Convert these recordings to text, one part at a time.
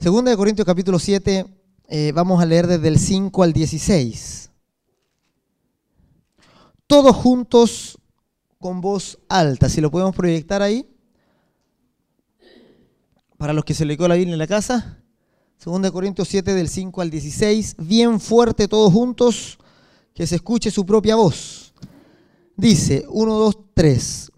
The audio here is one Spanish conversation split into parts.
Segunda de Corintios capítulo 7, eh, vamos a leer desde el 5 al 16. Todos juntos con voz alta, si lo podemos proyectar ahí. Para los que se le quedó la Biblia en la casa. Segunda de Corintios 7 del 5 al 16, bien fuerte todos juntos, que se escuche su propia voz. Dice 1, 2, 3.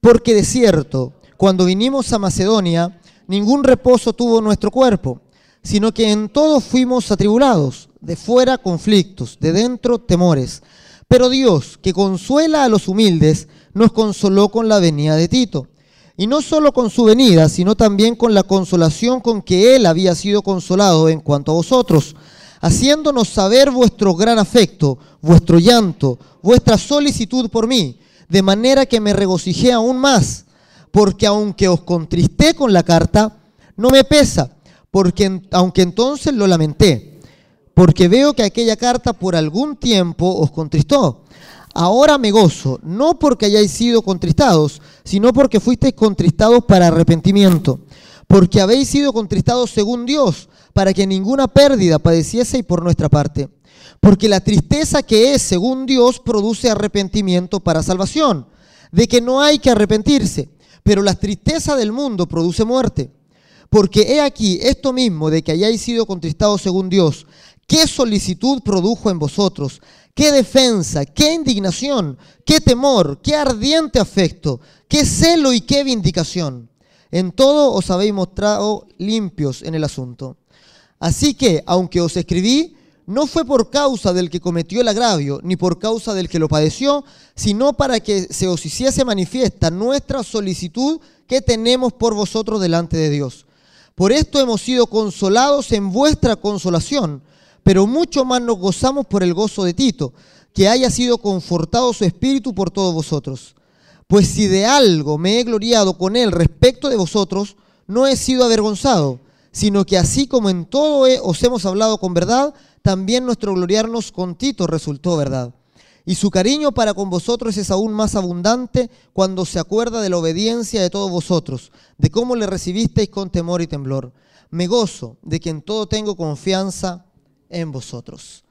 Porque de cierto, cuando vinimos a Macedonia, ningún reposo tuvo nuestro cuerpo, sino que en todo fuimos atribulados, de fuera conflictos, de dentro temores. Pero Dios, que consuela a los humildes, nos consoló con la venida de Tito. Y no solo con su venida, sino también con la consolación con que él había sido consolado en cuanto a vosotros, haciéndonos saber vuestro gran afecto, vuestro llanto, vuestra solicitud por mí, de manera que me regocijé aún más, porque aunque os contristé con la carta, no me pesa, porque aunque entonces lo lamenté, porque veo que aquella carta por algún tiempo os contristó. Ahora me gozo, no porque hayáis sido contristados, sino porque fuisteis contristados para arrepentimiento, porque habéis sido contristados según Dios, para que ninguna pérdida padecieseis por nuestra parte. Porque la tristeza que es según Dios produce arrepentimiento para salvación, de que no hay que arrepentirse, pero la tristeza del mundo produce muerte. Porque he aquí esto mismo de que hayáis sido contristados según Dios, qué solicitud produjo en vosotros, qué defensa, qué indignación, qué temor, qué ardiente afecto, qué celo y qué vindicación. En todo os habéis mostrado limpios en el asunto. Así que, aunque os escribí, no fue por causa del que cometió el agravio, ni por causa del que lo padeció, sino para que se os hiciese manifiesta nuestra solicitud que tenemos por vosotros delante de Dios. Por esto hemos sido consolados en vuestra consolación, pero mucho más nos gozamos por el gozo de Tito, que haya sido confortado su espíritu por todos vosotros. Pues si de algo me he gloriado con él respecto de vosotros, no he sido avergonzado, sino que así como en todo os hemos hablado con verdad, también nuestro gloriarnos con Tito resultó verdad. Y su cariño para con vosotros es aún más abundante cuando se acuerda de la obediencia de todos vosotros, de cómo le recibisteis con temor y temblor. Me gozo de que en todo tengo confianza en vosotros.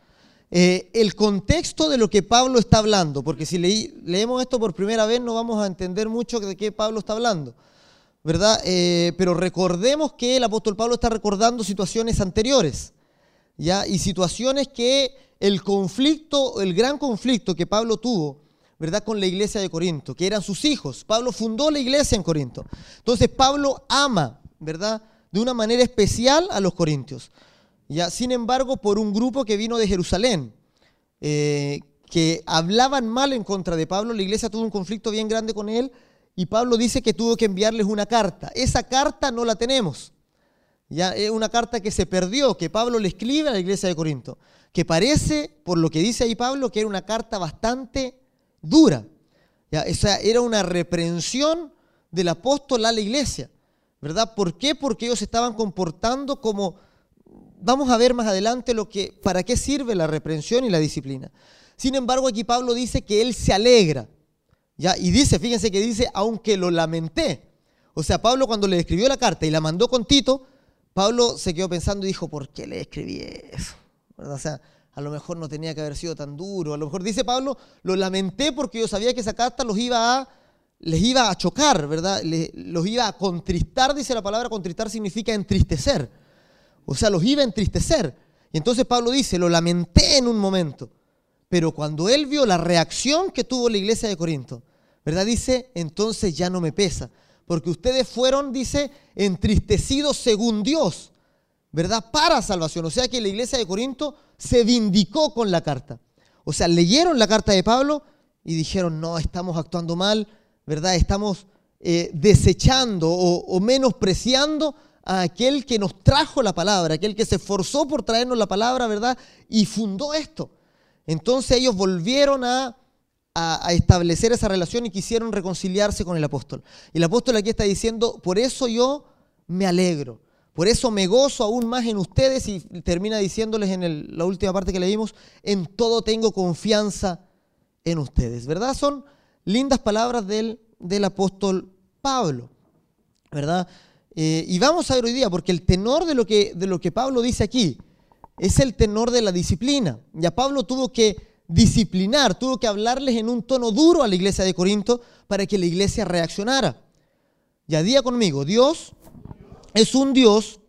Eh, el contexto de lo que Pablo está hablando, porque si leemos esto por primera vez no vamos a entender mucho de qué Pablo está hablando, ¿verdad? Eh, pero recordemos que el apóstol Pablo está recordando situaciones anteriores, Y situaciones que el conflicto, el gran conflicto que Pablo tuvo, ¿verdad? Con la iglesia de Corinto, que eran sus hijos. Pablo fundó la iglesia en Corinto. Entonces Pablo ama, ¿verdad? De una manera especial a los corintios. ¿ya? Sin embargo, por un grupo que vino de Jerusalén, eh, que hablaban mal en contra de Pablo, la iglesia tuvo un conflicto bien grande con él y Pablo dice que tuvo que enviarles una carta. Esa carta no la tenemos. Ya es una carta que se perdió, que Pablo le escribe a la iglesia de Corinto, que parece, por lo que dice ahí Pablo, que era una carta bastante dura. Ya, esa era una reprensión del apóstol a la iglesia. ¿Verdad? ¿Por qué? Porque ellos estaban comportando como vamos a ver más adelante lo que para qué sirve la reprensión y la disciplina. Sin embargo, aquí Pablo dice que él se alegra. ¿ya? Y dice, fíjense que dice, aunque lo lamenté. O sea, Pablo cuando le escribió la carta y la mandó con Tito, Pablo se quedó pensando y dijo, ¿por qué le escribí eso? O sea, a lo mejor no tenía que haber sido tan duro. A lo mejor dice Pablo, lo lamenté porque yo sabía que esa carta los iba a, les iba a chocar, ¿verdad? los iba a contristar, dice la palabra, contristar significa entristecer. O sea, los iba a entristecer. Y entonces Pablo dice, lo lamenté en un momento. Pero cuando él vio la reacción que tuvo la iglesia de Corinto, ¿verdad? Dice, entonces ya no me pesa porque ustedes fueron, dice, entristecidos según Dios, ¿verdad? Para salvación. O sea que la iglesia de Corinto se vindicó con la carta. O sea, leyeron la carta de Pablo y dijeron, no, estamos actuando mal, ¿verdad? Estamos eh, desechando o, o menospreciando a aquel que nos trajo la palabra, aquel que se esforzó por traernos la palabra, ¿verdad? Y fundó esto. Entonces ellos volvieron a a, establecer esa relación y quisieron reconciliarse con el apóstol. Y el apóstol aquí está diciendo, por eso yo me alegro, por eso me gozo aún más en ustedes y termina diciéndoles en la última parte que leímos, en todo tengo confianza en ustedes, ¿verdad? Son lindas palabras del, del apóstol Pablo, ¿verdad? Eh, y vamos a ver hoy día, porque el tenor de lo, que, de lo que Pablo dice aquí es el tenor de la disciplina. Ya Pablo tuvo que disciplinar, tuvo que hablarles en un tono duro a la iglesia de Corinto para que la iglesia reaccionara. Ya día conmigo, Dios es un Dios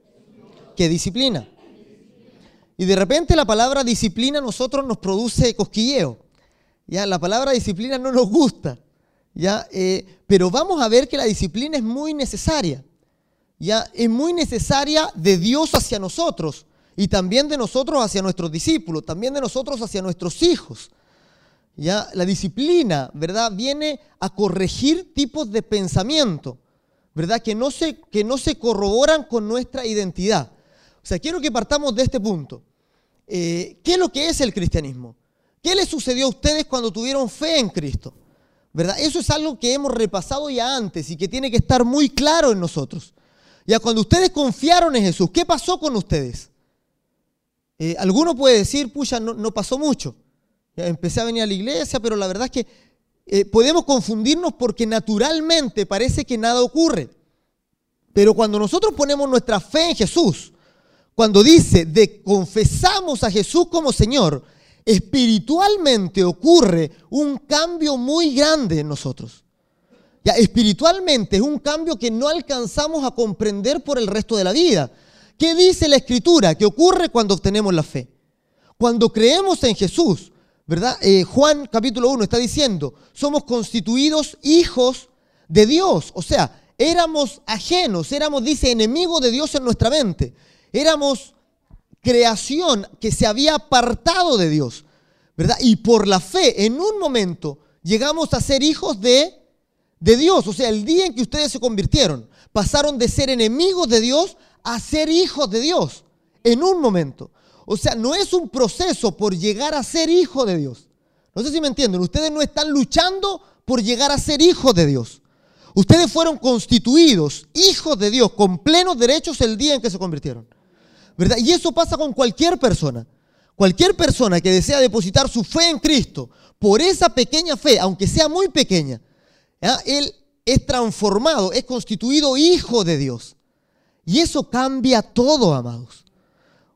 que disciplina. Y de repente la palabra disciplina a nosotros nos produce cosquilleo. Ya la palabra disciplina no nos gusta. Ya, eh, pero vamos a ver que la disciplina es muy necesaria. Ya es muy necesaria de Dios hacia nosotros y también de nosotros hacia nuestros discípulos, también de nosotros hacia nuestros hijos. Ya la disciplina, ¿verdad? Viene a corregir tipos de pensamiento, ¿verdad? Que no se, que no se corroboran con nuestra identidad. O sea, quiero que partamos de este punto. Eh, ¿Qué es lo que es el cristianismo? ¿Qué les sucedió a ustedes cuando tuvieron fe en Cristo? ¿Verdad? Eso es algo que hemos repasado ya antes y que tiene que estar muy claro en nosotros. Ya cuando ustedes confiaron en Jesús, ¿qué pasó con ustedes? Eh, alguno puede decir, pucha, no, pasó mucho. empecé a venir a la iglesia, pero la verdad es que eh, podemos confundirnos porque naturalmente parece que nada ocurre. Pero cuando nosotros ponemos nuestra fe en Jesús, cuando dice de confesamos a Jesús como Señor, espiritualmente ocurre un cambio muy grande en nosotros. Ya, espiritualmente es un cambio que no alcanzamos a comprender por el resto de la vida. ¿Qué dice la Escritura? ¿Qué ocurre cuando obtenemos la fe? Cuando creemos en Jesús, ¿verdad? Eh, Juan capítulo 1 está diciendo, somos constituidos hijos de Dios. O sea, éramos ajenos, éramos, dice, enemigos de Dios en nuestra mente. Éramos creación que se había apartado de Dios, ¿verdad? Y por la fe, en un momento, llegamos a ser hijos de, de Dios. O sea, el día en que ustedes se convirtieron, pasaron de ser enemigos de Dios a ser hijos de Dios, en un momento. O sea, no es un proceso por llegar a ser hijo de Dios. No sé si me entienden, ustedes no están luchando por llegar a ser hijos de Dios. Ustedes fueron constituidos hijos de Dios con plenos derechos el día en que se convirtieron. Y eso pasa con cualquier persona. Cualquier persona que desea depositar su fe en Cristo, por esa pequeña fe, aunque sea muy pequeña, él es transformado, es constituido hijo de Dios. Y eso cambia todo, amados.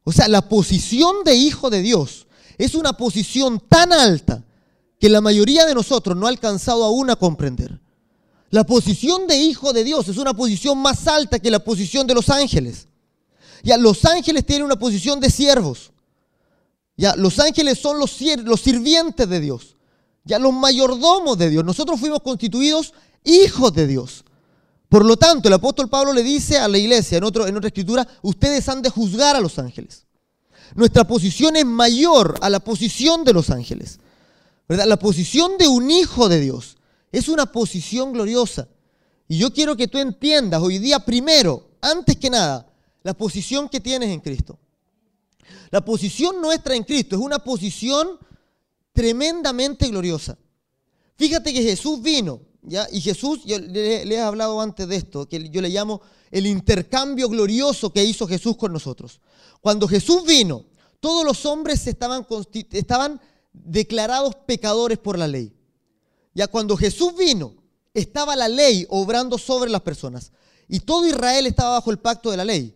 O sea, la posición de hijo de Dios es una posición tan alta que la mayoría de nosotros no ha alcanzado aún a comprender. La posición de hijo de Dios es una posición más alta que la posición de los ángeles. Ya, los ángeles tienen una posición de siervos. Ya, los ángeles son los, sirvientes de Dios. Ya, los mayordomos de Dios. Nosotros fuimos constituidos hijos de Dios. Por lo tanto, el apóstol Pablo le dice a la iglesia en, otra escritura, ustedes han de juzgar a los ángeles. Nuestra posición es mayor a la posición de los ángeles. ¿verdad? La posición de un hijo de Dios es una posición gloriosa. Y yo quiero que tú entiendas hoy día primero, antes que nada, la posición que tienes en Cristo. La posición nuestra en Cristo es una posición tremendamente gloriosa. Fíjate que Jesús vino, Y Jesús, yo le, he hablado antes de esto, que yo le llamo el intercambio glorioso que hizo Jesús con nosotros. Cuando Jesús vino, todos los hombres estaban declarados pecadores por la ley. Ya cuando Jesús vino, estaba la ley obrando sobre las personas. Y todo Israel estaba bajo el pacto de la ley.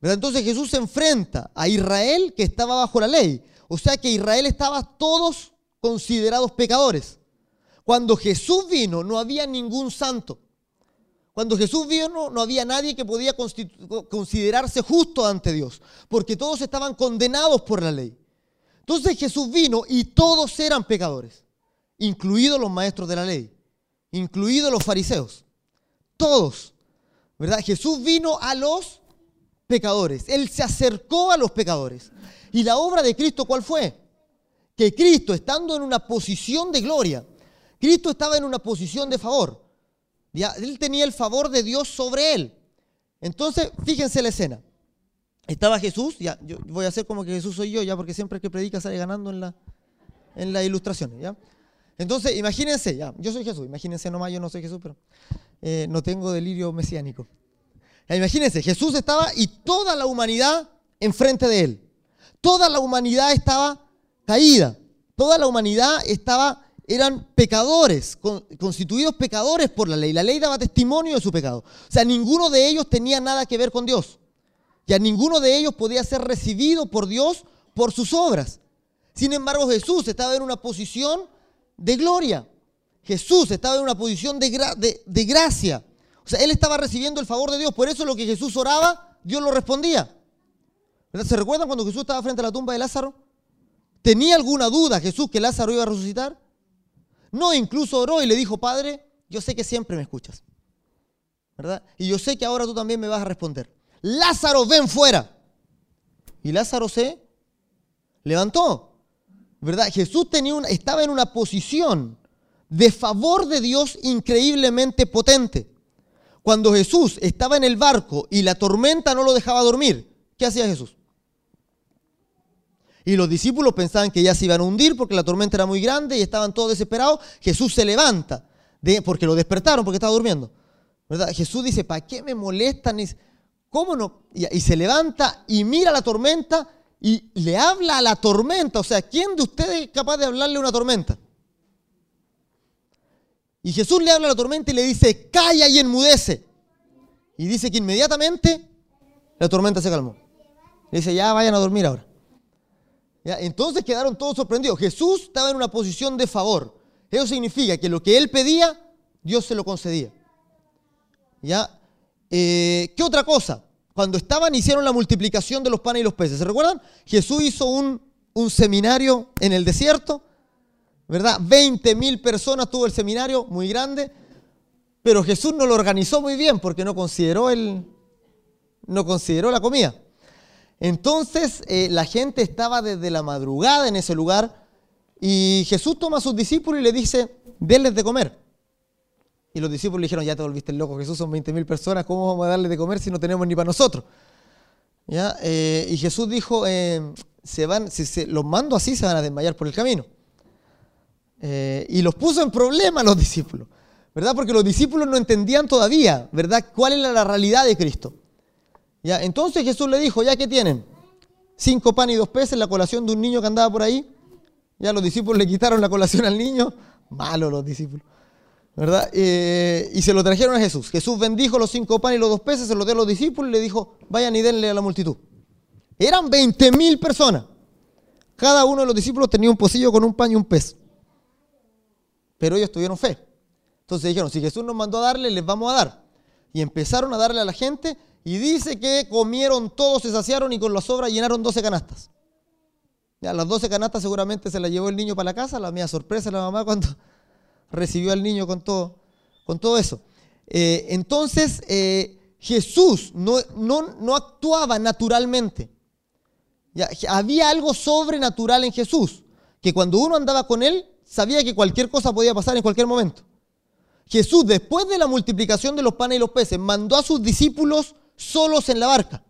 Entonces Jesús se enfrenta a Israel que estaba bajo la ley. O sea que Israel estaba todos considerados pecadores. Cuando Jesús vino no había ningún santo. Cuando Jesús vino no había nadie que podía considerarse justo ante Dios, porque todos estaban condenados por la ley. Entonces Jesús vino y todos eran pecadores, incluidos los maestros de la ley, incluidos los fariseos. Todos. ¿Verdad? Jesús vino a los pecadores. Él se acercó a los pecadores. ¿Y la obra de Cristo cuál fue? Que Cristo, estando en una posición de gloria, Cristo estaba en una posición de favor. Ya, él tenía el favor de Dios sobre él. Entonces, fíjense la escena. Estaba Jesús, ya, yo voy a hacer como que Jesús soy yo, ya, porque siempre que predica sale ganando en la, en las ilustraciones, ya. Entonces, imagínense, ya, yo soy Jesús, imagínense nomás, yo no soy Jesús, pero eh, no tengo delirio mesiánico. Imagínense, Jesús estaba y toda la humanidad enfrente de él. Toda la humanidad estaba caída. Toda la humanidad estaba eran pecadores, constituidos pecadores por la ley. La ley daba testimonio de su pecado. O sea, ninguno de ellos tenía nada que ver con Dios. Ya ninguno de ellos podía ser recibido por Dios por sus obras. Sin embargo, Jesús estaba en una posición de gloria. Jesús estaba en una posición de, de, gracia. O sea, él estaba recibiendo el favor de Dios. Por eso lo que Jesús oraba, Dios lo respondía. ¿Se recuerdan cuando Jesús estaba frente a la tumba de Lázaro? ¿Tenía alguna duda Jesús que Lázaro iba a resucitar? No, incluso oró y le dijo, Padre, yo sé que siempre me escuchas. ¿Verdad? Y yo sé que ahora tú también me vas a responder. Lázaro, ven fuera. Y Lázaro se levantó. ¿Verdad? Jesús tenía una, estaba en una posición de favor de Dios increíblemente potente. Cuando Jesús estaba en el barco y la tormenta no lo dejaba dormir, ¿qué hacía Jesús? Y los discípulos pensaban que ya se iban a hundir porque la tormenta era muy grande y estaban todos desesperados. Jesús se levanta porque lo despertaron porque estaba durmiendo. Jesús dice, ¿para qué me molestan? ¿Cómo no? Y, se levanta y mira la tormenta y le habla a la tormenta. O sea, ¿quién de ustedes es capaz de hablarle a una tormenta? Y Jesús le habla a la tormenta y le dice, calla y enmudece. Y dice que inmediatamente la tormenta se calmó. Le dice, ya vayan a dormir ahora. Entonces quedaron todos sorprendidos. Jesús estaba en una posición de favor. Eso significa que lo que él pedía, Dios se lo concedía. ¿Ya? Eh, ¿Qué otra cosa? Cuando estaban, hicieron la multiplicación de los panes y los peces. ¿Se recuerdan? Jesús hizo un, un seminario en el desierto, ¿verdad? 20 mil personas tuvo el seminario, muy grande, pero Jesús no lo organizó muy bien porque no consideró, el, no consideró la comida. Entonces eh, la gente estaba desde la madrugada en ese lugar y Jesús toma a sus discípulos y le dice, denles de comer. Y los discípulos le dijeron, ya te volviste loco, Jesús son 20 mil personas, ¿cómo vamos a darle de comer si no tenemos ni para nosotros? ¿Ya? Eh, y Jesús dijo, eh, se van, si se, los mando así se van a desmayar por el camino. y los puso en problema los discípulos, ¿verdad? Porque los discípulos no entendían todavía, ¿verdad? ¿Cuál era la realidad de Cristo? Entonces Jesús le dijo, ¿ya qué tienen? Cinco pan y dos peces, la colación de un niño que andaba por ahí. Ya los discípulos le quitaron la colación al niño. Malos los discípulos. ¿Verdad? Eh, y se lo trajeron a Jesús. Jesús bendijo los cinco pan y los dos peces, se los dio a los discípulos y le dijo, vayan y denle a la multitud. Eran 20 mil personas. Cada uno de los discípulos tenía un pocillo con un pan y un pez. Pero ellos tuvieron fe. Entonces dijeron, si Jesús nos mandó a darle, les vamos a dar. Y empezaron a darle a la gente y dice que comieron todos, se saciaron y con las sobras llenaron 12 canastas. Ya, las 12 canastas seguramente se las llevó el niño para la casa, la mía sorpresa la mamá cuando recibió al niño con todo, con todo eso. Eh, entonces, eh, Jesús no, no, no, actuaba naturalmente. Ya, había algo sobrenatural en Jesús, que cuando uno andaba con él, sabía que cualquier cosa podía pasar en cualquier momento. Jesús, después de la multiplicación de los panes y los peces, mandó a sus discípulos solos en la barca.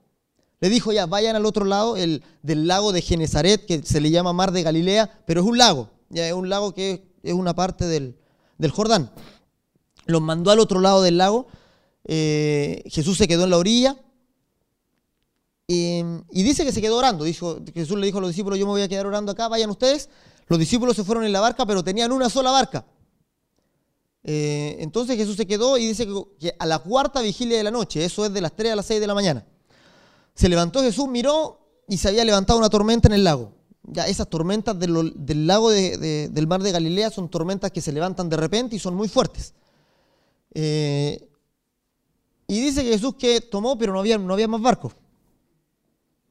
Le dijo ya, vayan al otro lado el, del lago de Genezaret, que se le llama Mar de Galilea, pero es un lago, ya es un lago que es una parte del, Jordán. Los mandó al otro lado del lago, eh, Jesús se quedó en la orilla y, y, dice que se quedó orando. Dijo, Jesús le dijo a los discípulos, yo me voy a quedar orando acá, vayan ustedes. Los discípulos se fueron en la barca, pero tenían una sola barca. Eh, entonces Jesús se quedó y dice que, a la cuarta vigilia de la noche, eso es de las 3 a las 6 de la mañana, se levantó Jesús, miró y se había levantado una tormenta en el lago. Ya esas tormentas del, lago del mar de Galilea son tormentas que se levantan de repente y son muy fuertes. Eh, y dice que Jesús que tomó, pero no había, no había más barcos.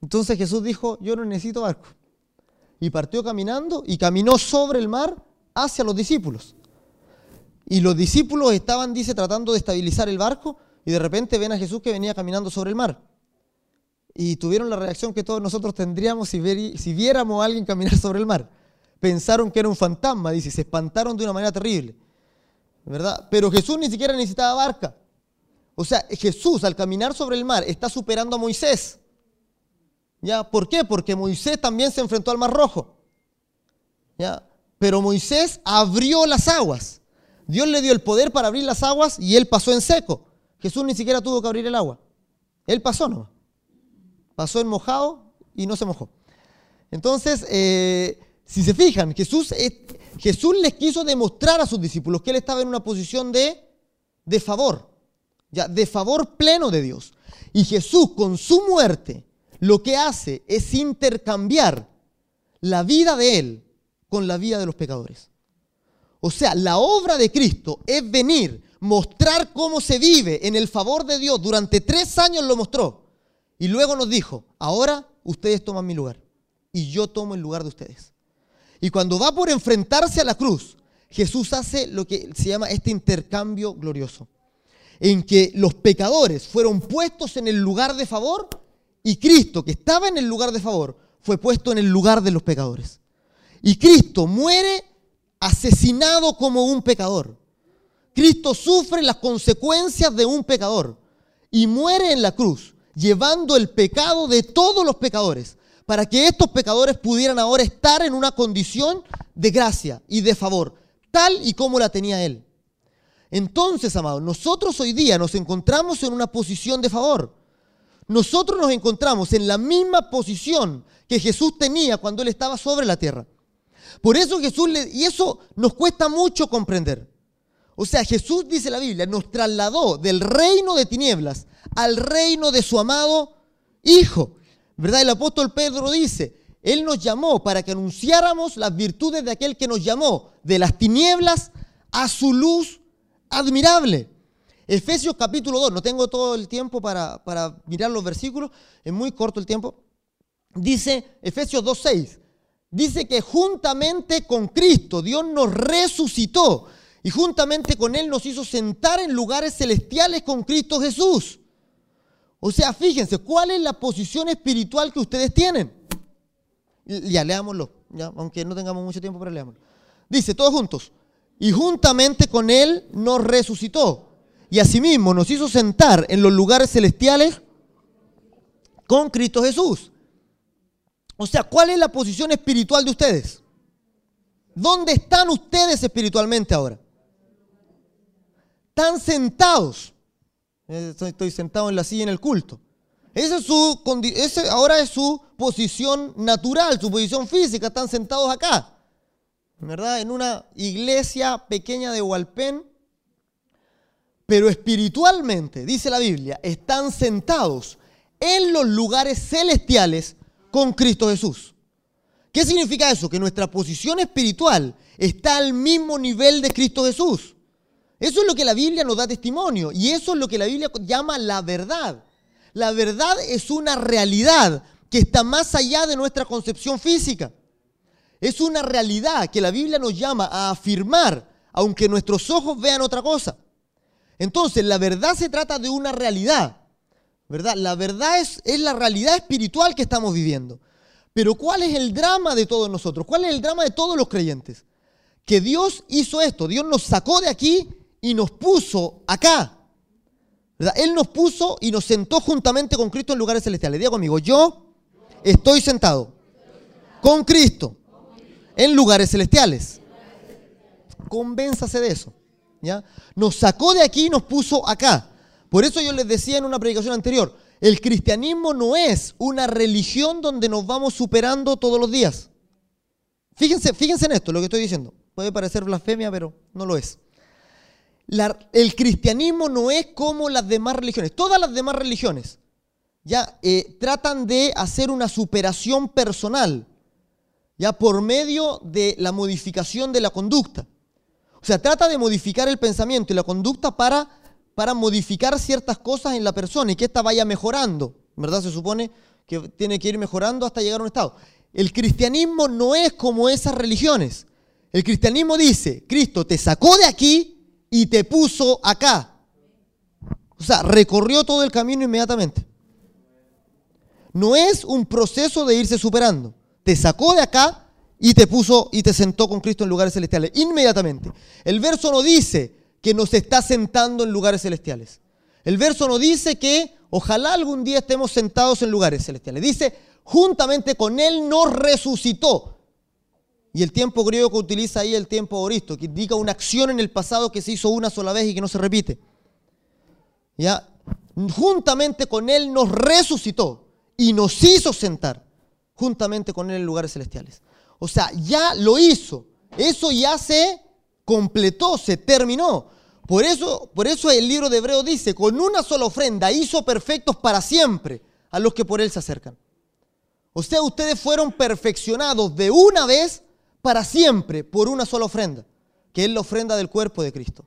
Entonces Jesús dijo, yo no necesito barco. Y partió caminando y caminó sobre el mar hacia los discípulos. Y los discípulos estaban, dice, tratando de estabilizar el barco y de repente ven a Jesús que venía caminando sobre el mar. Y tuvieron la reacción que todos nosotros tendríamos si, viéramos a alguien caminar sobre el mar. Pensaron que era un fantasma, dice, se espantaron de una manera terrible. ¿Verdad? Pero Jesús ni siquiera necesitaba barca. O sea, Jesús al caminar sobre el mar está superando a Moisés. ¿Ya? ¿Por qué? Porque Moisés también se enfrentó al mar rojo. ¿Ya? Pero Moisés abrió las aguas. Dios le dio el poder para abrir las aguas y él pasó en seco. Jesús ni siquiera tuvo que abrir el agua. Él pasó no. Pasó en mojado y no se mojó. Entonces, eh, si se fijan, Jesús, Jesús les quiso demostrar a sus discípulos que él estaba en una posición de, de favor, ya, de favor pleno de Dios. Y Jesús con su muerte lo que hace es intercambiar la vida de él con la vida de los pecadores. O sea, la obra de Cristo es venir, mostrar cómo se vive en el favor de Dios. Durante tres años lo mostró. Y luego nos dijo, ahora ustedes toman mi lugar y yo tomo el lugar de ustedes. Y cuando va por enfrentarse a la cruz, Jesús hace lo que se llama este intercambio glorioso, en que los pecadores fueron puestos en el lugar de favor y Cristo, que estaba en el lugar de favor, fue puesto en el lugar de los pecadores. Y Cristo muere asesinado como un pecador. Cristo sufre las consecuencias de un pecador y muere en la cruz, llevando el pecado de todos los pecadores, para que estos pecadores pudieran ahora estar en una condición de gracia y de favor, tal y como la tenía Él. Entonces, amados, nosotros hoy día nos encontramos en una posición de favor. Nosotros nos encontramos en la misma posición que Jesús tenía cuando Él estaba sobre la tierra. Por eso Jesús, le, y eso nos cuesta mucho comprender. O sea, Jesús, dice la Biblia, nos trasladó del reino de tinieblas al reino de su amado Hijo. ¿Verdad? El apóstol Pedro dice, Él nos llamó para que anunciáramos las virtudes de aquel que nos llamó de las tinieblas a su luz admirable. Efesios capítulo 2, no tengo todo el tiempo para, para mirar los versículos, es muy corto el tiempo. Dice Efesios 2.6, dice que juntamente con Cristo Dios nos resucitó y juntamente con Él nos hizo sentar en lugares celestiales con Cristo Jesús. O sea, fíjense, ¿cuál es la posición espiritual que ustedes tienen? Ya, leámoslo, ya, aunque no tengamos mucho tiempo, pero leámoslo. Dice, todos juntos, y juntamente con Él nos resucitó y asimismo nos hizo sentar en los lugares celestiales con Cristo Jesús. O sea, ¿cuál es la posición espiritual de ustedes? ¿Dónde están ustedes espiritualmente ahora? Están sentados. Estoy sentado en la silla en el culto. Esa es su, ese ahora es su posición natural, su posición física. Están sentados acá. ¿Verdad? En una iglesia pequeña de Hualpén. Pero espiritualmente, dice la Biblia, están sentados en los lugares celestiales con Cristo Jesús. ¿Qué significa eso? Que nuestra posición espiritual está al mismo nivel de Cristo Jesús. Eso es lo que la Biblia nos da testimonio y eso es lo que la Biblia llama la verdad. La verdad es una realidad que está más allá de nuestra concepción física. Es una realidad que la Biblia nos llama a afirmar, aunque nuestros ojos vean otra cosa. Entonces, la verdad se trata de una realidad. ¿Verdad? La verdad es, la realidad espiritual que estamos viviendo. Pero ¿cuál es el drama de todos nosotros? ¿Cuál es el drama de todos los creyentes? Que Dios hizo esto, Dios nos sacó de aquí y nos puso acá. Él nos puso y nos sentó juntamente con Cristo en lugares celestiales. Diga conmigo, yo estoy sentado con Cristo en lugares celestiales. Convénzase de eso. ¿ya? Nos sacó de aquí y nos puso acá. Por eso yo les decía en una predicación anterior, el cristianismo no es una religión donde nos vamos superando todos los días. Fíjense, fíjense en esto, lo que estoy diciendo. Puede parecer blasfemia, pero no lo es. el cristianismo no es como las demás religiones. Todas las demás religiones ya eh, tratan de hacer una superación personal, ya por medio de la modificación de la conducta. O sea, trata de modificar el pensamiento y la conducta para para modificar ciertas cosas en la persona y que ésta vaya mejorando. ¿Verdad? Se supone que tiene que ir mejorando hasta llegar a un estado. El cristianismo no es como esas religiones. El cristianismo dice, Cristo te sacó de aquí y te puso acá. O sea, recorrió todo el camino inmediatamente. No es un proceso de irse superando. Te sacó de acá y te puso y te sentó con Cristo en lugares celestiales. Inmediatamente. El verso no dice, que nos está sentando en lugares celestiales. El verso no dice que ojalá algún día estemos sentados en lugares celestiales. Dice, juntamente con Él nos resucitó. Y el tiempo griego que utiliza ahí el tiempo oristo, que indica una acción en el pasado que se hizo una sola vez y que no se repite. ¿Ya? Juntamente con Él nos resucitó y nos hizo sentar juntamente con Él en lugares celestiales. O sea, ya lo hizo. Eso ya se completó, se terminó. Por eso, por eso el libro de Hebreo dice, con una sola ofrenda hizo perfectos para siempre a los que por él se acercan. O sea, ustedes fueron perfeccionados de una vez para siempre por una sola ofrenda, que es la ofrenda del cuerpo de Cristo.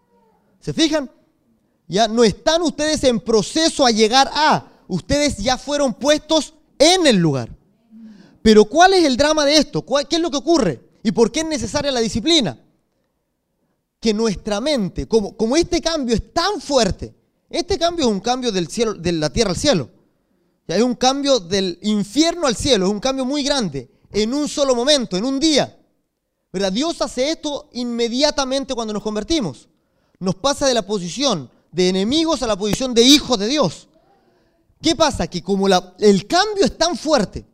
¿Se fijan? Ya no están ustedes en proceso a llegar a, ustedes ya fueron puestos en el lugar. Pero ¿cuál es el drama de esto? ¿Qué es lo que ocurre? ¿Y por qué es necesaria la disciplina? Que nuestra mente, como, como este cambio es tan fuerte, este cambio es un cambio del cielo, de la tierra al cielo. Es un cambio del infierno al cielo, es un cambio muy grande, en un solo momento, en un día. ¿Verdad? Dios hace esto inmediatamente cuando nos convertimos. Nos pasa de la posición de enemigos a la posición de hijos de Dios. ¿Qué pasa? Que como el cambio es tan fuerte,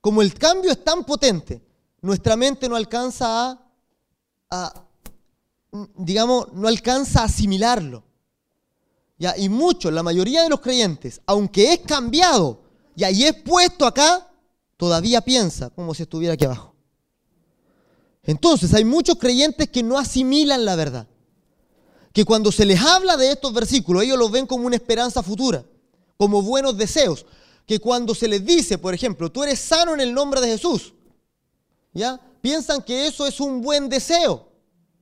como el cambio es tan potente, nuestra mente no alcanza a, digamos, no alcanza a asimilarlo. ¿Ya? Y muchos, la mayoría de los creyentes, aunque es cambiado y ahí es puesto acá, todavía piensa como si estuviera aquí abajo. Entonces hay muchos creyentes que no asimilan la verdad. Que cuando se les habla de estos versículos, ellos los ven como una esperanza futura, como buenos deseos. Que cuando se les dice, por ejemplo, tú eres sano en el nombre de Jesús, ¿ya? Piensan que eso es un buen deseo,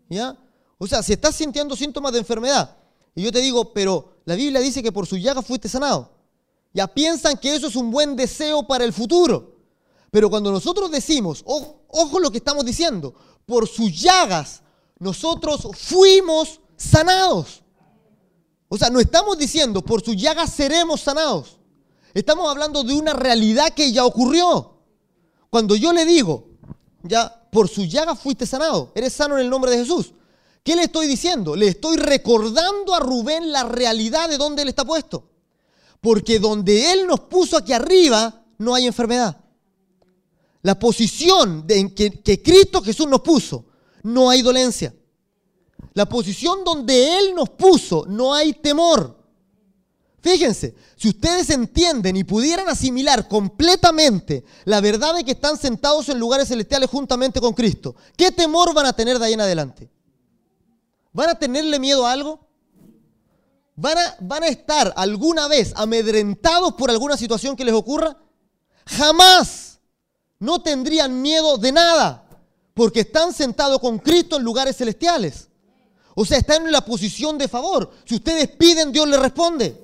¿ya? O sea, si estás sintiendo síntomas de enfermedad y yo te digo, pero la Biblia dice que por su llaga fuiste sanado, ya piensan que eso es un buen deseo para el futuro. Pero cuando nosotros decimos, ojo lo que estamos diciendo, por sus llagas nosotros fuimos sanados. O sea, no estamos diciendo, por sus llagas seremos sanados. Estamos hablando de una realidad que ya ocurrió. Cuando yo le digo, ya por sus llagas fuiste sanado, eres sano en el nombre de Jesús. ¿Qué le estoy diciendo? Le estoy recordando a Rubén la realidad de donde él está puesto. Porque donde él nos puso aquí arriba, no hay enfermedad. La posición en que, que Cristo Jesús nos puso, no hay dolencia. La posición donde Él nos puso, no hay temor. Fíjense, si ustedes entienden y pudieran asimilar completamente la verdad de que están sentados en lugares celestiales juntamente con Cristo, ¿qué temor van a tener de ahí en adelante? ¿Van a tenerle miedo a algo? ¿Van a, van a estar alguna vez amedrentados por alguna situación que les ocurra? Jamás. No tendrían miedo de nada, porque están sentados con Cristo en lugares celestiales. O sea, están en la posición de favor. Si ustedes piden, Dios les responde.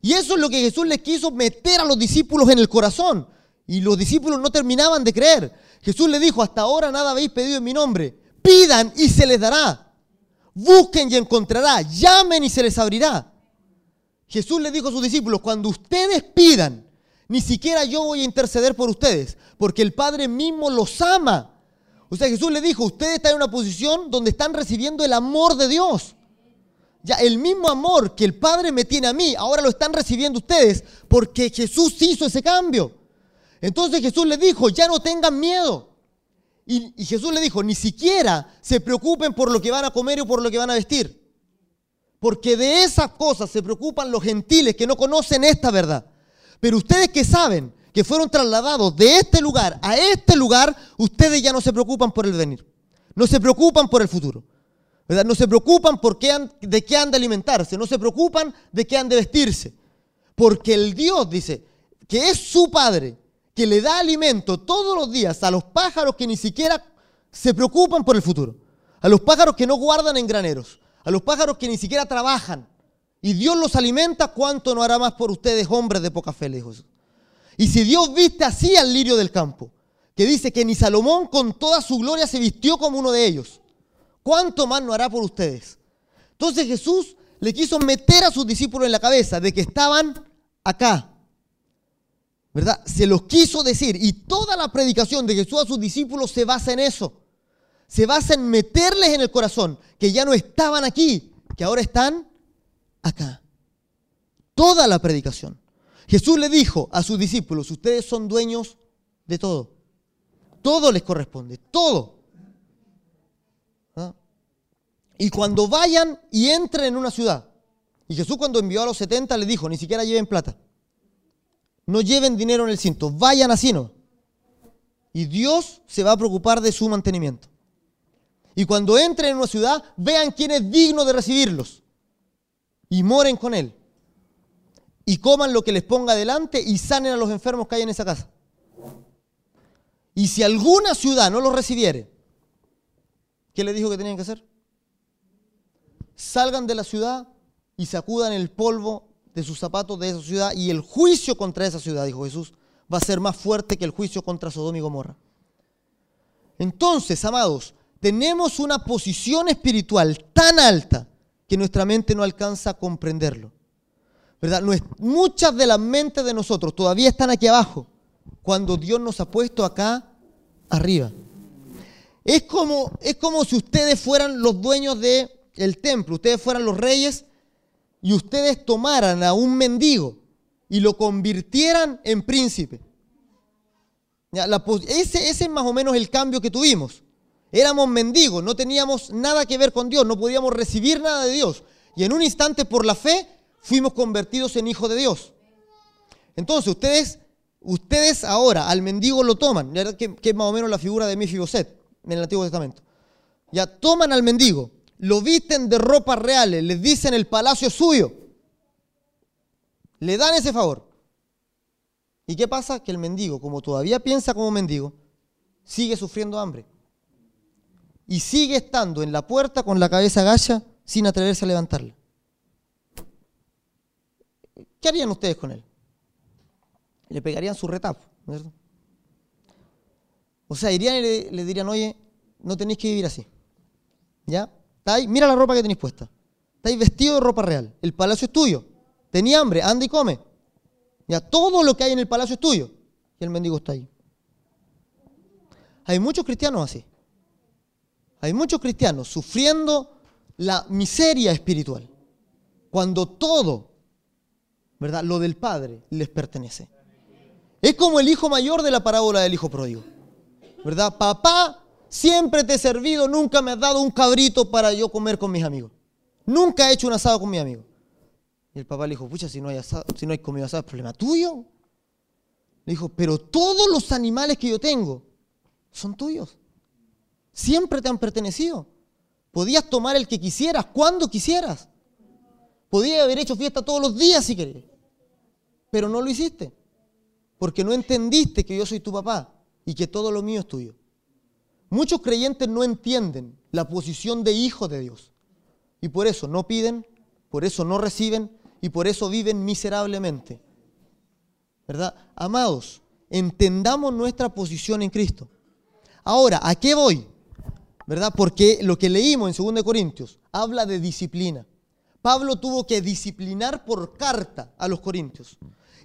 Y eso es lo que Jesús les quiso meter a los discípulos en el corazón. Y los discípulos no terminaban de creer. Jesús les dijo, hasta ahora nada habéis pedido en mi nombre. Pidan y se les dará. Busquen y encontrará. Llamen y se les abrirá. Jesús les dijo a sus discípulos, cuando ustedes pidan, ni siquiera yo voy a interceder por ustedes, porque el Padre mismo los ama o sea, Jesús le dijo, ustedes están en una posición donde están recibiendo el amor de Dios. Ya el mismo amor que el Padre me tiene a mí, ahora lo están recibiendo ustedes porque Jesús hizo ese cambio. Entonces Jesús le dijo, ya no tengan miedo. Y, Jesús le dijo, ni siquiera se preocupen por lo que van a comer o por lo que van a vestir. Porque de esas cosas se preocupan los gentiles que no conocen esta verdad. Pero ustedes que saben que fueron trasladados de este lugar a este lugar, ustedes ya no se preocupan por el venir. No se preocupan por el futuro. ¿verdad? No se preocupan por qué de qué han de alimentarse. No se preocupan de qué han de vestirse. Porque el Dios dice que es su Padre, que le da alimento todos los días a los pájaros que ni siquiera se preocupan por el futuro. A los pájaros que no guardan en graneros. A los pájaros que ni siquiera trabajan. Y Dios los alimenta, ¿cuánto no hará más por ustedes, hombres de poca fe? lejos? Y si Dios viste así al lirio del campo, que dice que ni Salomón con toda su gloria se vistió como uno de ellos, ¿cuánto más no hará por ustedes? Entonces Jesús le quiso meter a sus discípulos en la cabeza de que estaban acá. ¿Verdad? Se los quiso decir. Y toda la predicación de Jesús a sus discípulos se basa en eso. Se basa en meterles en el corazón que ya no estaban aquí, que ahora están acá. Toda la predicación. Jesús le dijo a sus discípulos, ustedes son dueños de todo. Todo les corresponde, todo. ¿Ah? Y cuando vayan y entren en una ciudad, y Jesús cuando envió a los 70 le dijo, ni siquiera lleven plata, no lleven dinero en el cinto, vayan así no. Y Dios se va a preocupar de su mantenimiento. Y cuando entren en una ciudad, vean quién es digno de recibirlos. Y moren con él. Y coman lo que les ponga delante y sanen a los enfermos que hay en esa casa. Y si alguna ciudad no los recibiere, ¿qué le dijo que tenían que hacer? Salgan de la ciudad y sacudan el polvo de sus zapatos de esa ciudad y el juicio contra esa ciudad, dijo Jesús, va a ser más fuerte que el juicio contra Sodoma y Gomorra. Entonces, amados, tenemos una posición espiritual tan alta que nuestra mente no alcanza a comprenderlo. ¿Verdad? Muchas de las mentes de nosotros todavía están aquí abajo, cuando Dios nos ha puesto acá arriba. Es como, es como si ustedes fueran los dueños del el templo, ustedes fueran los reyes y ustedes tomaran a un mendigo y lo convirtieran en príncipe. ese, es más o menos el cambio que tuvimos. Éramos mendigos, no teníamos nada que ver con Dios, no podíamos recibir nada de Dios. Y en un instante, por la fe, fuimos convertidos en hijos de Dios. Entonces, ustedes, ustedes ahora al mendigo lo toman, que, que es más o menos la figura de Mefiboset en el Antiguo Testamento. Ya toman al mendigo, lo visten de ropas reales, les dicen el palacio es suyo. Le dan ese favor. ¿Y qué pasa? Que el mendigo, como todavía piensa como mendigo, sigue sufriendo hambre y sigue estando en la puerta con la cabeza gacha sin atreverse a levantarla. ¿Qué harían ustedes con él? Le pegarían su retapo, ¿verdad? O sea, irían y le, dirían, oye, no tenéis que vivir así. ¿Ya? ¿Estáis? Mira la ropa que tenéis puesta. Estáis vestido de ropa real. El palacio es tuyo. Tenía hambre, anda y come. Ya, todo lo que hay en el palacio es tuyo. Y el mendigo está ahí. Hay muchos cristianos así. Hay muchos cristianos sufriendo la miseria espiritual, cuando todo, ¿verdad? Lo del Padre les pertenece. Es como el hijo mayor de la parábola del hijo pródigo, ¿verdad? Papá, siempre te he servido, nunca me has dado un cabrito para yo comer con mis amigos. Nunca he hecho un asado con mi amigo. Y el papá le dijo, pucha, si no hay, asado, si no hay comida asado, ¿es problema tuyo? Le dijo, pero todos los animales que yo tengo son tuyos. Siempre te han pertenecido. Podías tomar el que quisieras, cuando quisieras. Podías haber hecho fiesta todos los días si querías. Pero no lo hiciste. Porque no entendiste que yo soy tu papá y que todo lo mío es tuyo. Muchos creyentes no entienden la posición de hijo de Dios. Y por eso no piden, por eso no reciben y por eso viven miserablemente. ¿Verdad? Amados, entendamos nuestra posición en Cristo. Ahora, ¿a qué voy? ¿verdad? Porque lo que leímos en 2 Corintios habla de disciplina. Pablo tuvo que disciplinar por carta a los corintios.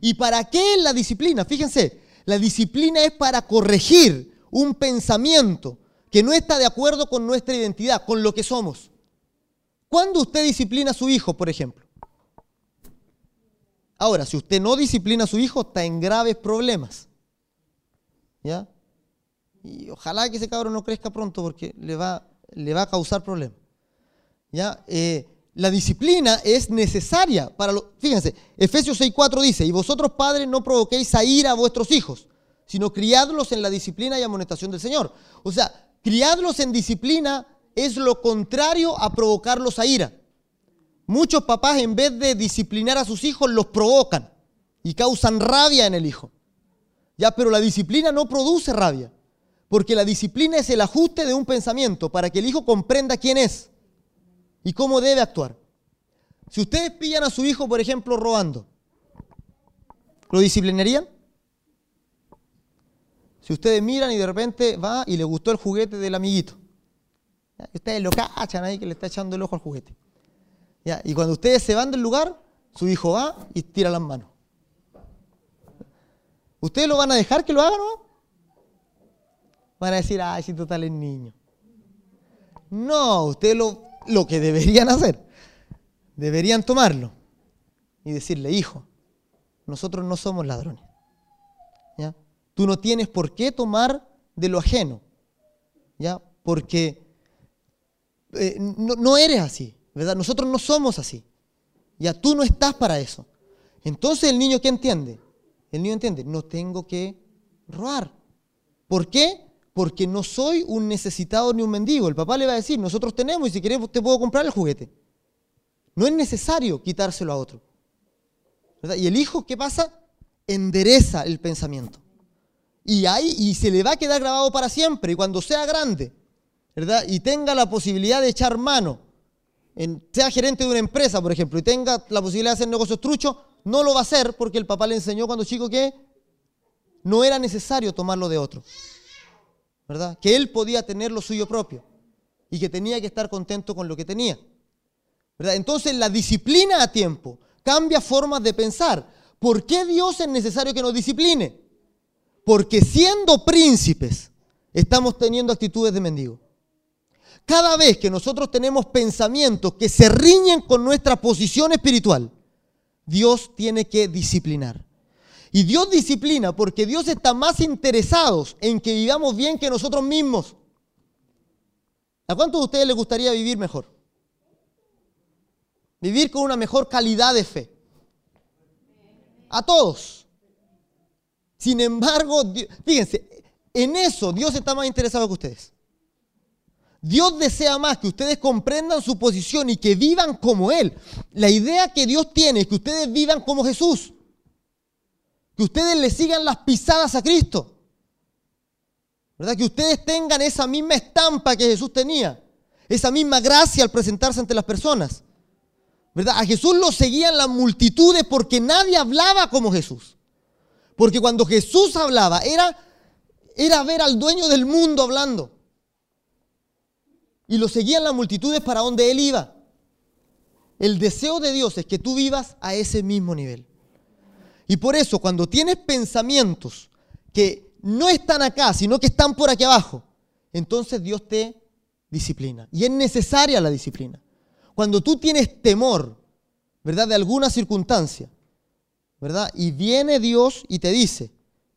¿Y para qué es la disciplina? Fíjense, la disciplina es para corregir un pensamiento que no está de acuerdo con nuestra identidad, con lo que somos. ¿Cuándo usted disciplina a su hijo, por ejemplo? Ahora, si usted no disciplina a su hijo, está en graves problemas. ¿Ya? Y ojalá que ese cabrón no crezca pronto porque le va, le va a causar problemas. ¿Ya? Eh, la disciplina es necesaria para lo, fíjense, Efesios 6:4 dice, "Y vosotros padres no provoquéis a ira a vuestros hijos, sino criadlos en la disciplina y amonestación del Señor." O sea, criadlos en disciplina es lo contrario a provocarlos a ira. Muchos papás en vez de disciplinar a sus hijos los provocan y causan rabia en el hijo. Ya, pero la disciplina no produce rabia. Porque la disciplina es el ajuste de un pensamiento para que el hijo comprenda quién es y cómo debe actuar. Si ustedes pillan a su hijo, por ejemplo, robando, ¿lo disciplinarían? Si ustedes miran y de repente va y le gustó el juguete del amiguito. Ustedes lo cachan ahí que le está echando el ojo al juguete. Y cuando ustedes se van del lugar, su hijo va y tira las manos. ¿Ustedes lo van a dejar que lo hagan no? van a decir, ay, si total es niño. No, ustedes lo, lo que deberían hacer, deberían tomarlo y decirle, hijo, nosotros no somos ladrones. ¿ya? Tú no tienes por qué tomar de lo ajeno, ¿ya? porque eh, no, eres así, ¿verdad? Nosotros no somos así. Ya tú no estás para eso. Entonces el niño, ¿qué entiende? El niño entiende, no tengo que robar. ¿Por qué? Porque no soy un necesitado ni un mendigo. El papá le va a decir, nosotros tenemos y si querés te puedo comprar el juguete. No es necesario quitárselo a otro. Y el hijo, ¿qué pasa? Endereza el pensamiento. Y ahí y se le va a quedar grabado para siempre. Y cuando sea grande, ¿verdad? Y tenga la posibilidad de echar mano, en, sea gerente de una empresa, por ejemplo, y tenga la posibilidad de hacer negocios truchos, no lo va a hacer porque el papá le enseñó cuando chico que no era necesario tomarlo de otro. ¿Verdad? Que él podía tener lo suyo propio y que tenía que estar contento con lo que tenía. ¿Verdad? Entonces la disciplina a tiempo cambia formas de pensar. ¿Por qué Dios es necesario que nos discipline? Porque siendo príncipes estamos teniendo actitudes de mendigo. Cada vez que nosotros tenemos pensamientos que se riñen con nuestra posición espiritual, Dios tiene que disciplinar. Y Dios disciplina porque Dios está más interesado en que vivamos bien que nosotros mismos. ¿A cuántos de ustedes les gustaría vivir mejor? Vivir con una mejor calidad de fe. A todos. Sin embargo, fíjense, en eso Dios está más interesado que ustedes. Dios desea más que ustedes comprendan su posición y que vivan como Él. La idea que Dios tiene es que ustedes vivan como Jesús. Que ustedes le sigan las pisadas a Cristo. ¿Verdad? Que ustedes tengan esa misma estampa que Jesús tenía. Esa misma gracia al presentarse ante las personas. ¿Verdad? A Jesús lo seguían las multitudes porque nadie hablaba como Jesús. Porque cuando Jesús hablaba era, era ver al dueño del mundo hablando. Y lo seguían las multitudes para donde él iba. El deseo de Dios es que tú vivas a ese mismo nivel. Y por eso cuando tienes pensamientos que no están acá, sino que están por aquí abajo, entonces Dios te disciplina. Y es necesaria la disciplina. Cuando tú tienes temor, ¿verdad? De alguna circunstancia, ¿verdad? Y viene Dios y te dice,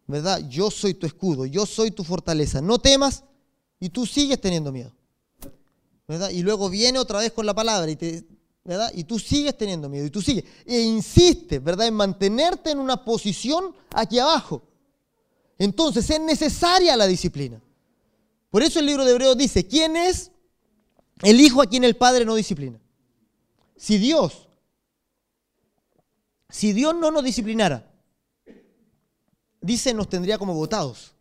¿verdad? Yo soy tu escudo, yo soy tu fortaleza. No temas y tú sigues teniendo miedo. ¿verdad? Y luego viene otra vez con la palabra y te, ¿verdad? Y tú sigues teniendo miedo y tú sigues. E insistes, ¿verdad? En mantenerte en una posición aquí abajo. Entonces es necesaria la disciplina. Por eso el libro de Hebreos dice, ¿quién es el hijo a quien el padre no disciplina? Si Dios, si Dios no nos disciplinara, dice, nos tendría como votados.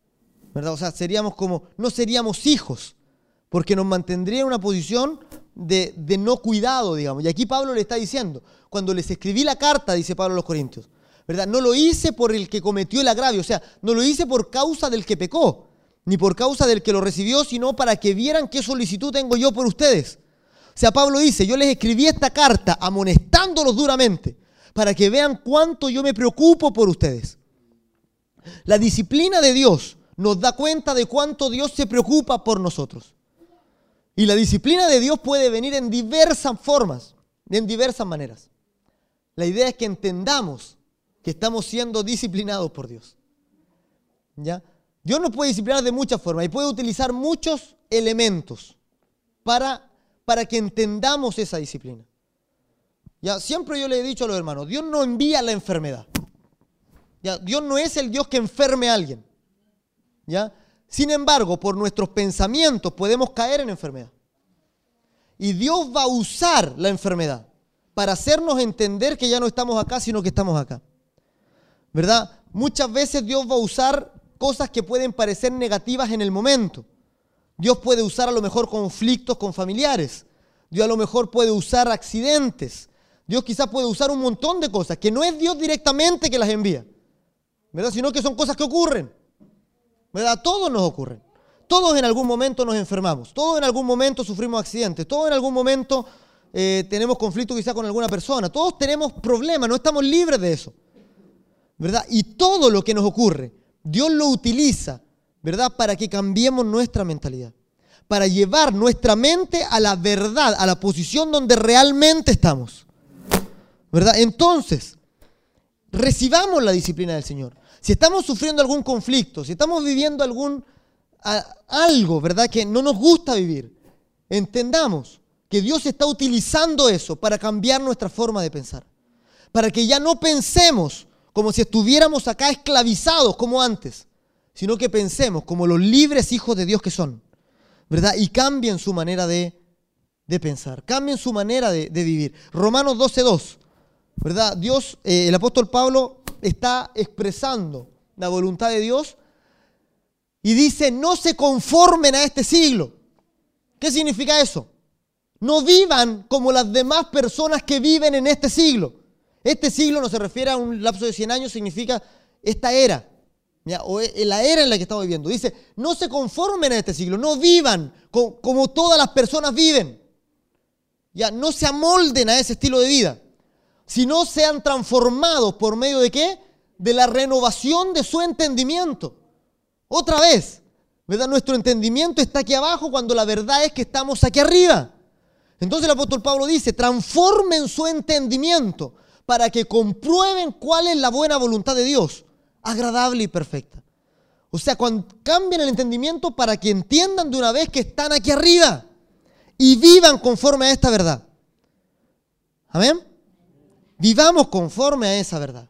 ¿Verdad? O sea, seríamos como, no seríamos hijos, porque nos mantendría en una posición de, no cuidado, digamos. Y aquí Pablo le está diciendo, cuando les escribí la carta, dice Pablo a los Corintios, ¿verdad? No lo hice por el que cometió el agravio, o sea, no lo hice por causa del que pecó, ni por causa del que lo recibió, sino para que vieran qué solicitud tengo yo por ustedes. O sea, Pablo dice, yo les escribí esta carta amonestándolos duramente, para que vean cuánto yo me preocupo por ustedes. La disciplina de Dios nos da cuenta de cuánto Dios se preocupa por nosotros. Y la disciplina de Dios puede venir en diversas formas, en diversas maneras. La idea es que entendamos que estamos siendo disciplinados por Dios. ¿Ya? Dios nos puede disciplinar de muchas formas y puede utilizar muchos elementos para, para que entendamos esa disciplina. ¿Ya? Siempre yo le he dicho a los hermanos, Dios no envía la enfermedad. ¿Ya? Dios no es el Dios que enferme a alguien. ¿Ya? Sin embargo, por nuestros pensamientos podemos caer en enfermedad. Y Dios va a usar la enfermedad para hacernos entender que ya no estamos acá, sino que estamos acá. ¿Verdad? Muchas veces Dios va a usar cosas que pueden parecer negativas en el momento. Dios puede usar a lo mejor conflictos con familiares. Dios a lo mejor puede usar accidentes. Dios quizás puede usar un montón de cosas que no es Dios directamente que las envía, ¿verdad? Sino que son cosas que ocurren. ¿verdad? Todos nos ocurren. Todos en algún momento nos enfermamos, todos en algún momento sufrimos accidentes, todos en algún momento eh, tenemos conflicto quizá con alguna persona, todos tenemos problemas, no estamos libres de eso. ¿Verdad? Y todo lo que nos ocurre, Dios lo utiliza, ¿verdad? Para que cambiemos nuestra mentalidad, para llevar nuestra mente a la verdad, a la posición donde realmente estamos. ¿Verdad? Entonces, recibamos la disciplina del Señor. Si estamos sufriendo algún conflicto, si estamos viviendo algún algo, ¿verdad? Que no nos gusta vivir, entendamos que Dios está utilizando eso para cambiar nuestra forma de pensar. Para que ya no pensemos como si estuviéramos acá esclavizados como antes, sino que pensemos como los libres hijos de Dios que son, ¿verdad? Y cambien su manera de, de pensar, cambien su manera de, de vivir. Romanos 12.2, ¿verdad? Dios, eh, el apóstol Pablo está expresando la voluntad de Dios y dice, no se conformen a este siglo. ¿Qué significa eso? No vivan como las demás personas que viven en este siglo. Este siglo no se refiere a un lapso de 100 años, significa esta era, o e, la era en la que estamos viviendo. Dice, no se conformen a este siglo, no vivan como, todas las personas viven. Ya, no se amolden a ese estilo de vida, sino sean transformados por medio de qué? De la renovación de su entendimiento. Otra vez, ¿verdad? Nuestro entendimiento está aquí abajo cuando la verdad es que estamos aquí arriba. Entonces el apóstol Pablo dice, transformen su entendimiento para que comprueben cuál es la buena voluntad de Dios, agradable y perfecta. O sea, cuando cambien el entendimiento para que entiendan de una vez que están aquí arriba y vivan conforme a esta verdad. Amén. Vivamos conforme a esa verdad.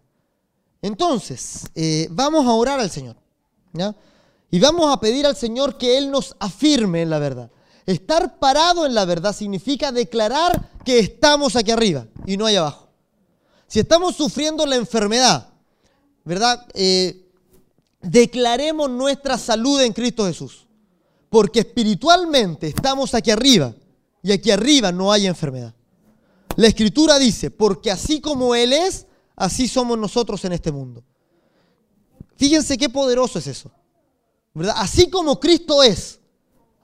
Entonces, eh, vamos a orar al Señor. Y vamos a pedir al Señor que Él nos afirme en la verdad. Estar parado en la verdad significa declarar que estamos aquí arriba y no ahí abajo. Si estamos sufriendo la enfermedad, ¿verdad? Eh, declaremos nuestra salud en Cristo Jesús. Porque espiritualmente estamos aquí arriba y aquí arriba no hay enfermedad. La escritura dice, porque así como Él es, así somos nosotros en este mundo. Fíjense qué poderoso es eso. ¿verdad? Así como Cristo es,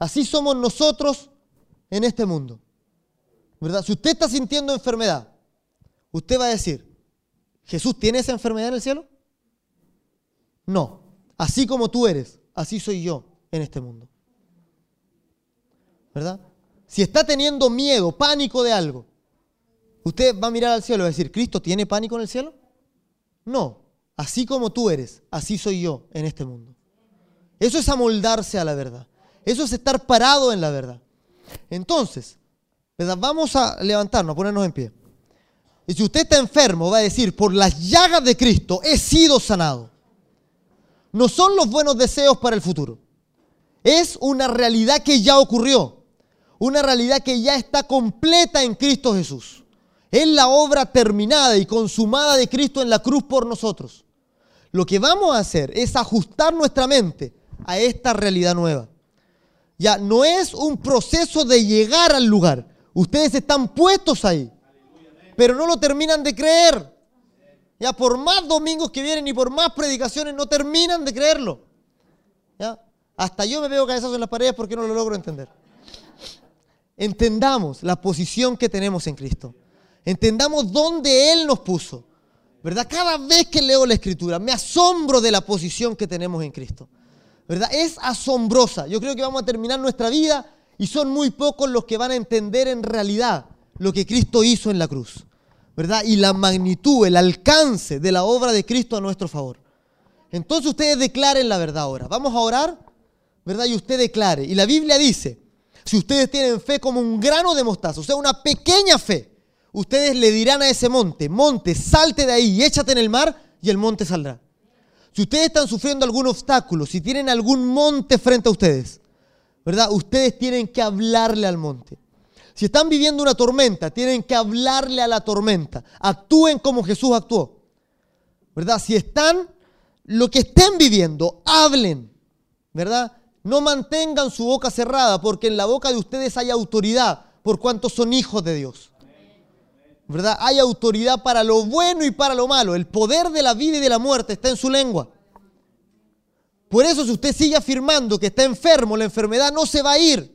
Así somos nosotros en este mundo. ¿Verdad? Si usted está sintiendo enfermedad, usted va a decir, ¿Jesús tiene esa enfermedad en el cielo? No. Así como tú eres, así soy yo en este mundo. ¿Verdad? Si está teniendo miedo, pánico de algo, usted va a mirar al cielo y va a decir, ¿Cristo tiene pánico en el cielo? No. Así como tú eres, así soy yo en este mundo. Eso es amoldarse a la verdad. Eso es estar parado en la verdad. Entonces, vamos a levantarnos, a ponernos en pie. Y si usted está enfermo, va a decir, por las llagas de Cristo he sido sanado. No son los buenos deseos para el futuro. Es una realidad que ya ocurrió. Una realidad que ya está completa en Cristo Jesús. Es la obra terminada y consumada de Cristo en la cruz por nosotros. Lo que vamos a hacer es ajustar nuestra mente a esta realidad nueva. Ya no es un proceso de llegar al lugar. Ustedes están puestos ahí, pero no lo terminan de creer. Ya por más domingos que vienen y por más predicaciones no terminan de creerlo. ¿Ya? Hasta yo me veo cabezazos en las paredes porque no lo logro entender. Entendamos la posición que tenemos en Cristo. Entendamos dónde Él nos puso. ¿Verdad? Cada vez que leo la escritura me asombro de la posición que tenemos en Cristo. ¿verdad? Es asombrosa. Yo creo que vamos a terminar nuestra vida y son muy pocos los que van a entender en realidad lo que Cristo hizo en la cruz, ¿verdad? Y la magnitud, el alcance de la obra de Cristo a nuestro favor. Entonces ustedes declaren la verdad ahora. Vamos a orar, ¿verdad? Y usted declare. Y la Biblia dice, si ustedes tienen fe como un grano de mostaza, o sea, una pequeña fe, ustedes le dirán a ese monte, monte, salte de ahí y échate en el mar y el monte saldrá. Si ustedes están sufriendo algún obstáculo, si tienen algún monte frente a ustedes, ¿verdad? Ustedes tienen que hablarle al monte. Si están viviendo una tormenta, tienen que hablarle a la tormenta. Actúen como Jesús actuó. ¿Verdad? Si están, lo que estén viviendo, hablen. ¿Verdad? No mantengan su boca cerrada, porque en la boca de ustedes hay autoridad, por cuanto son hijos de Dios. ¿Verdad? Hay autoridad para lo bueno y para lo malo. El poder de la vida y de la muerte está en su lengua. Por eso si usted sigue afirmando que está enfermo, la enfermedad no se va a ir.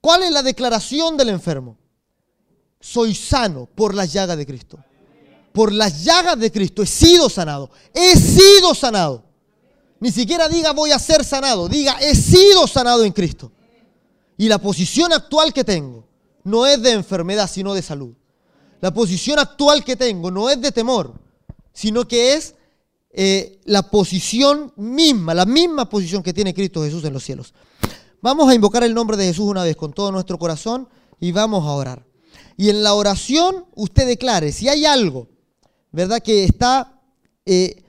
¿Cuál es la declaración del enfermo? Soy sano por las llagas de Cristo. Por las llagas de Cristo he sido sanado. He sido sanado. Ni siquiera diga voy a ser sanado. Diga he sido sanado en Cristo. Y la posición actual que tengo no es de enfermedad, sino de salud. La posición actual que tengo no es de temor, sino que es eh, la posición misma, la misma posición que tiene Cristo Jesús en los cielos. Vamos a invocar el nombre de Jesús una vez con todo nuestro corazón y vamos a orar. Y en la oración usted declare, si hay algo, ¿verdad? Que está eh,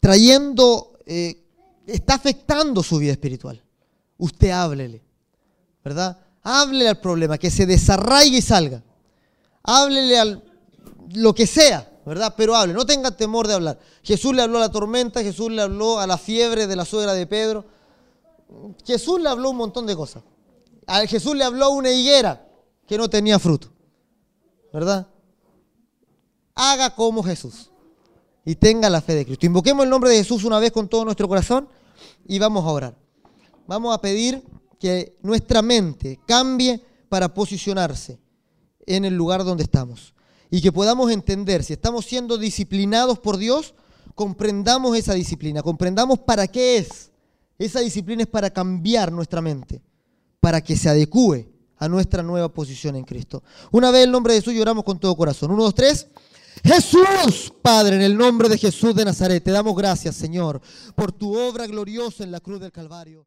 trayendo eh, está afectando su vida espiritual. Usted háblele, ¿verdad? Háblele al problema, que se desarraigue y salga. Háblele al lo que sea, ¿verdad? Pero hable, no tenga temor de hablar. Jesús le habló a la tormenta, Jesús le habló a la fiebre de la suegra de Pedro. Jesús le habló un montón de cosas. A Jesús le habló a una higuera que no tenía fruto, ¿verdad? Haga como Jesús y tenga la fe de Cristo. Invoquemos el nombre de Jesús una vez con todo nuestro corazón y vamos a orar. Vamos a pedir que nuestra mente cambie para posicionarse en el lugar donde estamos y que podamos entender si estamos siendo disciplinados por Dios, comprendamos esa disciplina, comprendamos para qué es. Esa disciplina es para cambiar nuestra mente, para que se adecue a nuestra nueva posición en Cristo. Una vez el nombre de Jesús lloramos con todo corazón. Uno, dos, tres. Jesús, Padre, en el nombre de Jesús de Nazaret, te damos gracias, Señor, por tu obra gloriosa en la cruz del Calvario.